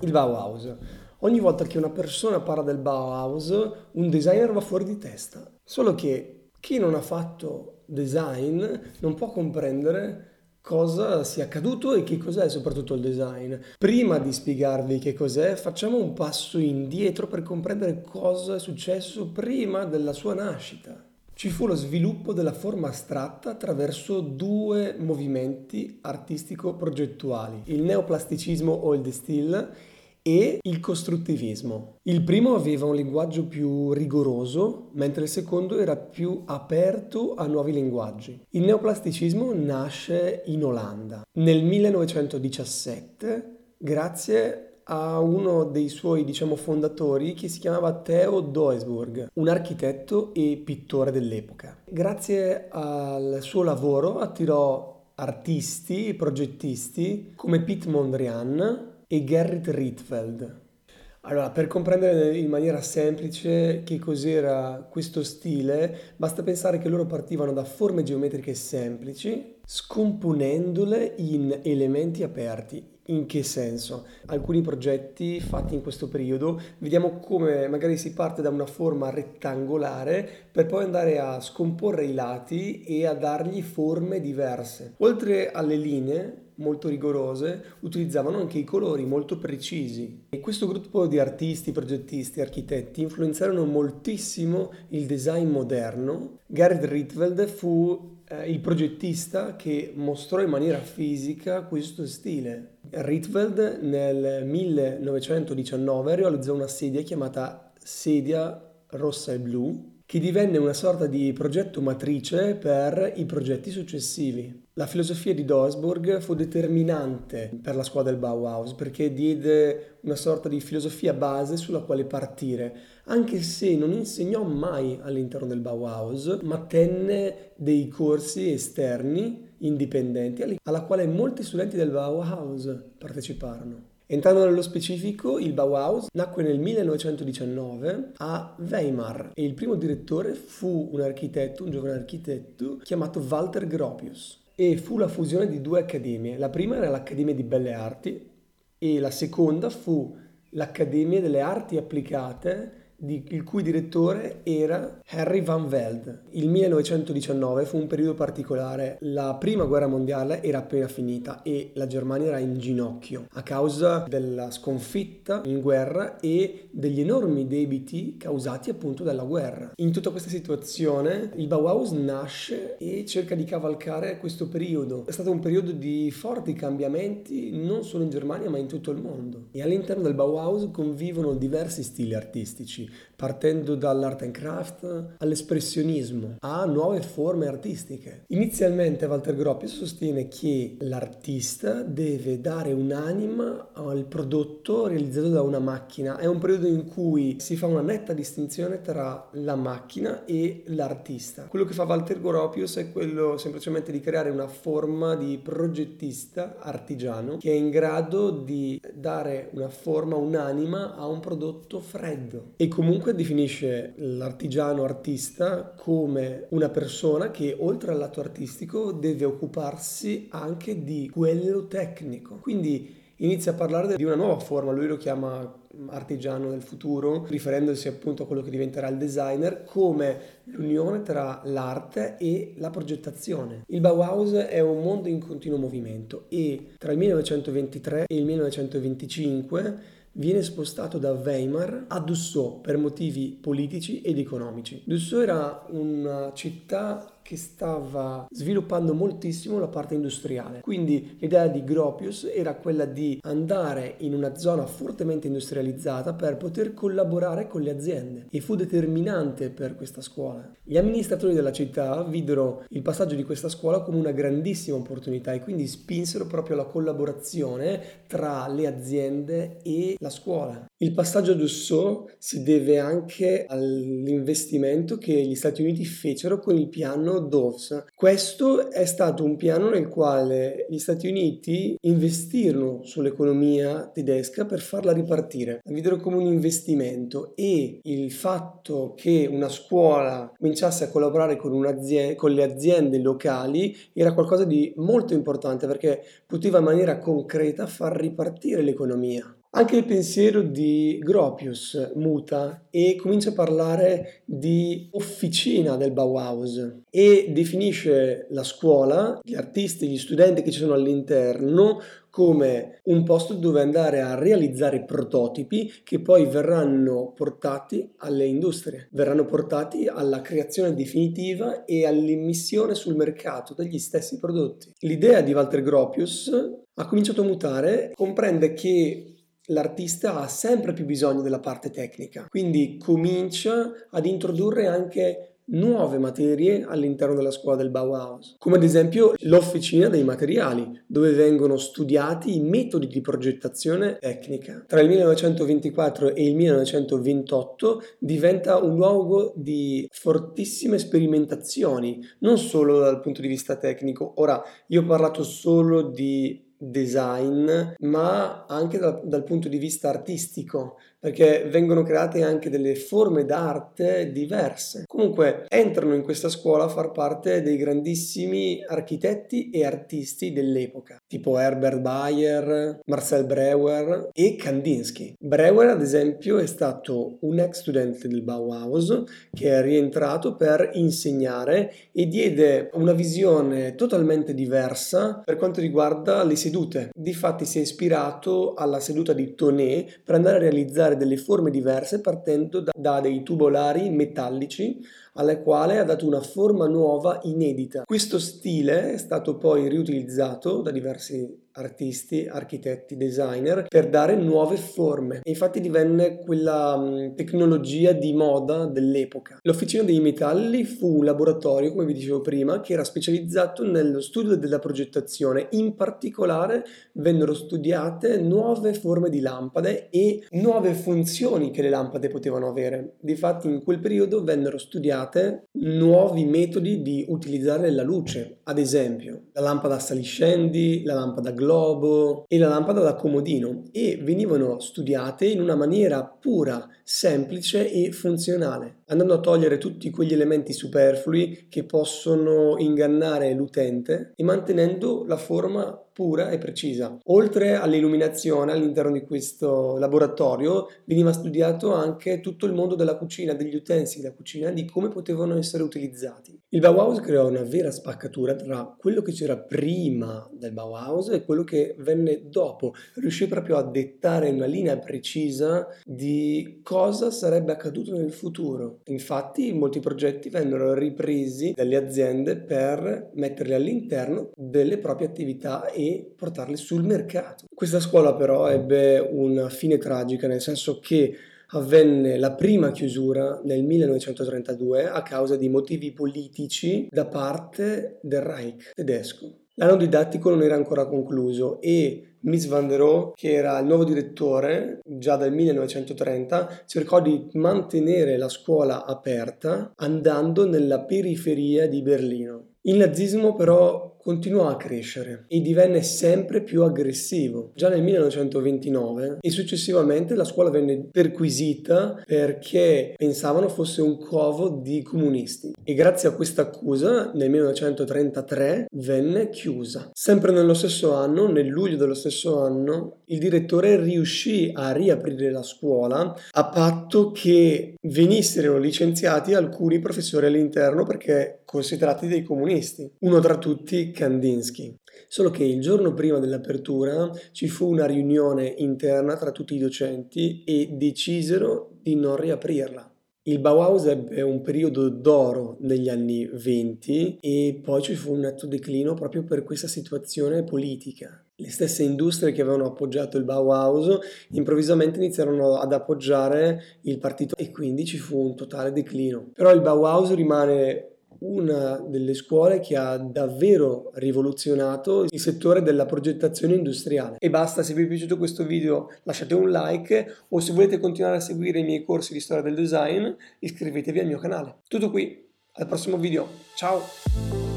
Il Bauhaus. Ogni volta che una persona parla del Bauhaus, un designer va fuori di testa. Solo che chi non ha fatto design non può comprendere cosa sia accaduto e che cos'è soprattutto il design. Prima di spiegarvi che cos'è, facciamo un passo indietro per comprendere cosa è successo prima della sua nascita. Ci fu lo sviluppo della forma astratta attraverso due movimenti artistico-progettuali, il neoplasticismo o il still e il costruttivismo. Il primo aveva un linguaggio più rigoroso, mentre il secondo era più aperto a nuovi linguaggi. Il neoplasticismo nasce in Olanda nel 1917 grazie a uno dei suoi, diciamo, fondatori che si chiamava Theo Duisburg, un architetto e pittore dell'epoca. Grazie al suo lavoro attirò artisti e progettisti come Pete Mondrian, e Gerrit Rietveld. Allora, per comprendere in maniera semplice che cos'era questo stile, basta pensare che loro partivano da forme geometriche semplici, scomponendole in elementi aperti. In che senso? Alcuni progetti fatti in questo periodo vediamo come magari si parte da una forma rettangolare per poi andare a scomporre i lati e a dargli forme diverse. Oltre alle linee, molto rigorose, utilizzavano anche i colori molto precisi. E questo gruppo di artisti, progettisti, architetti influenzarono moltissimo il design moderno. Gareth Rietveld fu eh, il progettista che mostrò in maniera fisica questo stile. Rietveld nel 1919 realizzò una sedia chiamata sedia rossa e blu che divenne una sorta di progetto matrice per i progetti successivi. La filosofia di Duisburg fu determinante per la scuola del Bauhaus perché diede una sorta di filosofia base sulla quale partire, anche se non insegnò mai all'interno del Bauhaus, ma tenne dei corsi esterni indipendenti alla quale molti studenti del Bauhaus parteciparono. Entrando nello specifico, il Bauhaus nacque nel 1919 a Weimar e il primo direttore fu un architetto, un giovane architetto chiamato Walter Gropius e fu la fusione di due accademie. La prima era l'Accademia di Belle Arti e la seconda fu l'Accademia delle Arti Applicate di, il cui direttore era Harry Van Velde. Il 1919 fu un periodo particolare, la prima guerra mondiale era appena finita e la Germania era in ginocchio a causa della sconfitta in guerra e degli enormi debiti causati appunto dalla guerra. In tutta questa situazione il Bauhaus nasce e cerca di cavalcare questo periodo. È stato un periodo di forti cambiamenti non solo in Germania ma in tutto il mondo e all'interno del Bauhaus convivono diversi stili artistici partendo dall'art and craft all'espressionismo, a nuove forme artistiche. Inizialmente Walter Gropius sostiene che l'artista deve dare un'anima al prodotto realizzato da una macchina. È un periodo in cui si fa una netta distinzione tra la macchina e l'artista. Quello che fa Walter Gropius è quello semplicemente di creare una forma di progettista artigiano che è in grado di dare una forma, un'anima a un prodotto freddo e comunque definisce l'artigiano artista come una persona che oltre al lato artistico deve occuparsi anche di quello tecnico. Quindi inizia a parlare di una nuova forma, lui lo chiama artigiano del futuro, riferendosi appunto a quello che diventerà il designer, come l'unione tra l'arte e la progettazione. Il Bauhaus è un mondo in continuo movimento e tra il 1923 e il 1925 viene spostato da Weimar a Dussault per motivi politici ed economici. Dussault era una città che stava sviluppando moltissimo la parte industriale. Quindi l'idea di Gropius era quella di andare in una zona fortemente industrializzata per poter collaborare con le aziende e fu determinante per questa scuola. Gli amministratori della città videro il passaggio di questa scuola come una grandissima opportunità e quindi spinsero proprio la collaborazione tra le aziende e la scuola. Il passaggio a Dussault si deve anche all'investimento che gli Stati Uniti fecero con il piano Dawes. Questo è stato un piano nel quale gli Stati Uniti investirono sull'economia tedesca per farla ripartire, la videro come un investimento e il fatto che una scuola cominciasse a collaborare con, con le aziende locali era qualcosa di molto importante perché poteva in maniera concreta far ripartire l'economia. Anche il pensiero di Gropius muta e comincia a parlare di officina del Bauhaus e definisce la scuola, gli artisti, gli studenti che ci sono all'interno come un posto dove andare a realizzare prototipi che poi verranno portati alle industrie, verranno portati alla creazione definitiva e all'immissione sul mercato degli stessi prodotti. L'idea di Walter Gropius ha cominciato a mutare, comprende che l'artista ha sempre più bisogno della parte tecnica, quindi comincia ad introdurre anche nuove materie all'interno della scuola del Bauhaus, come ad esempio l'officina dei materiali, dove vengono studiati i metodi di progettazione tecnica. Tra il 1924 e il 1928 diventa un luogo di fortissime sperimentazioni, non solo dal punto di vista tecnico. Ora, io ho parlato solo di design, ma anche dal, dal punto di vista artistico, perché vengono create anche delle forme d'arte diverse. Comunque entrano in questa scuola a far parte dei grandissimi architetti e artisti dell'epoca, tipo Herbert Bayer, Marcel Breuer e Kandinsky. Breuer, ad esempio, è stato un ex studente del Bauhaus che è rientrato per insegnare e diede una visione totalmente diversa per quanto riguarda le sedute. Difatti si è ispirato alla seduta di Tonet per andare a realizzare creare delle forme diverse partendo da, da dei tubolari metallici alle quali ha dato una forma nuova inedita. Questo stile è stato poi riutilizzato da diversi artisti, architetti, designer per dare nuove forme. infatti divenne quella um, tecnologia di moda dell'epoca. L'Officina dei Metalli fu un laboratorio, come vi dicevo prima, che era specializzato nello studio della progettazione. In particolare vennero studiate nuove forme di lampade e nuove funzioni che le lampade potevano avere. Difatti in quel periodo vennero studiate nuovi metodi di utilizzare la luce, ad esempio la lampada saliscendi, la lampada glow globo e la lampada da comodino e venivano studiate in una maniera pura, semplice e funzionale, andando a togliere tutti quegli elementi superflui che possono ingannare l'utente e mantenendo la forma pura e precisa. Oltre all'illuminazione all'interno di questo laboratorio veniva studiato anche tutto il mondo della cucina, degli utensili della cucina, di come potevano essere utilizzati. Il Bauhaus creò una vera spaccatura tra quello che c'era prima del Bauhaus e quello che venne dopo. Riuscì proprio a dettare una linea precisa di cosa sarebbe accaduto nel futuro. Infatti molti progetti vennero ripresi dalle aziende per metterli all'interno delle proprie attività e portarle sul mercato. Questa scuola però ebbe una fine tragica, nel senso che avvenne la prima chiusura nel 1932 a causa di motivi politici da parte del Reich tedesco. L'anno didattico non era ancora concluso e Miss Van der Rohe, che era il nuovo direttore già dal 1930, cercò di mantenere la scuola aperta andando nella periferia di Berlino. Il nazismo però continuò a crescere e divenne sempre più aggressivo. Già nel 1929 e successivamente la scuola venne perquisita perché pensavano fosse un covo di comunisti e grazie a questa accusa nel 1933 venne chiusa. Sempre nello stesso anno, nel luglio dello stesso anno, il direttore riuscì a riaprire la scuola a patto che venissero licenziati alcuni professori all'interno perché considerati dei comunisti. Uno tra tutti Kandinsky. Solo che il giorno prima dell'apertura ci fu una riunione interna tra tutti i docenti e decisero di non riaprirla. Il Bauhaus ebbe un periodo d'oro negli anni 20 e poi ci fu un netto declino proprio per questa situazione politica. Le stesse industrie che avevano appoggiato il Bauhaus improvvisamente iniziarono ad appoggiare il partito e quindi ci fu un totale declino. Però il Bauhaus rimane una delle scuole che ha davvero rivoluzionato il settore della progettazione industriale. E basta, se vi è piaciuto questo video lasciate un like o se volete continuare a seguire i miei corsi di storia del design iscrivetevi al mio canale. Tutto qui, al prossimo video, ciao!